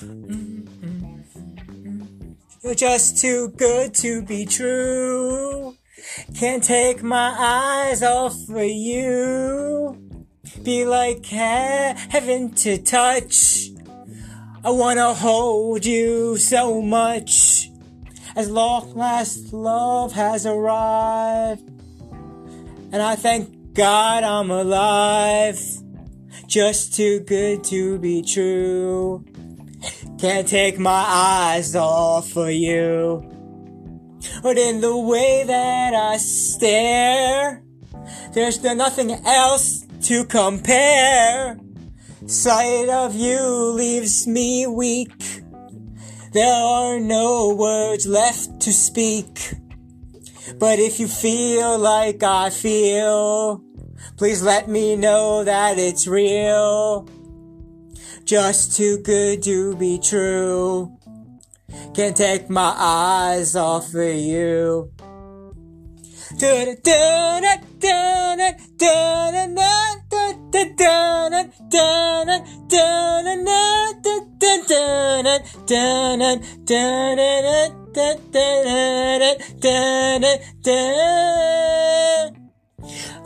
Mm-hmm. You're just too good to be true. Can't take my eyes off of you. Be like heaven to touch. I wanna hold you so much. As long last love has arrived. And I thank God I'm alive. Just too good to be true. Can't take my eyes off of you. But in the way that I stare, there's nothing else to compare. Sight of you leaves me weak. There are no words left to speak. But if you feel like I feel, please let me know that it's real. Just too good to be true. Can't take my eyes off of you.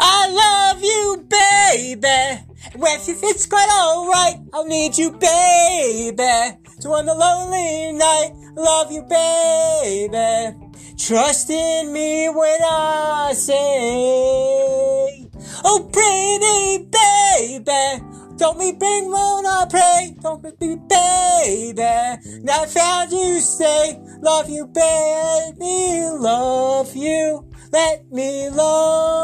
I love you, baby. Well, if it's quite alright, I'll need you, baby. So on the lonely night, love you, baby. Trust in me when I say, Oh, pretty baby. Don't be bring when I pray. Don't be baby. Now I found you, stay. Love you, baby. Love you. Let me love.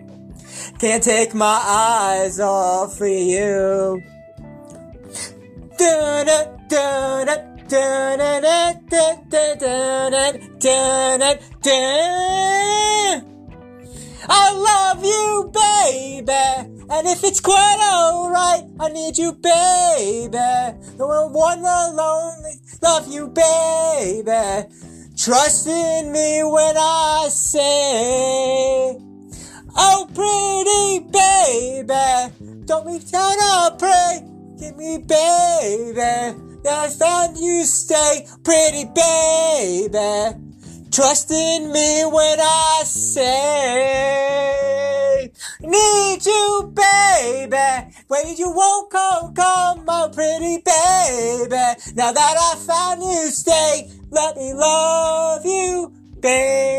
Can't take my eyes off of you. I love you, baby. And if it's quite alright, I need you, baby. No one alone, love you, baby. Trust in me when I say, Oh, pretty baby, don't be down to pray. Give me, baby. Now I found you stay, pretty baby. Trust in me when I say, need you, baby. When you won't come, come, my pretty baby. Now that I found you, stay. Let me love you, baby.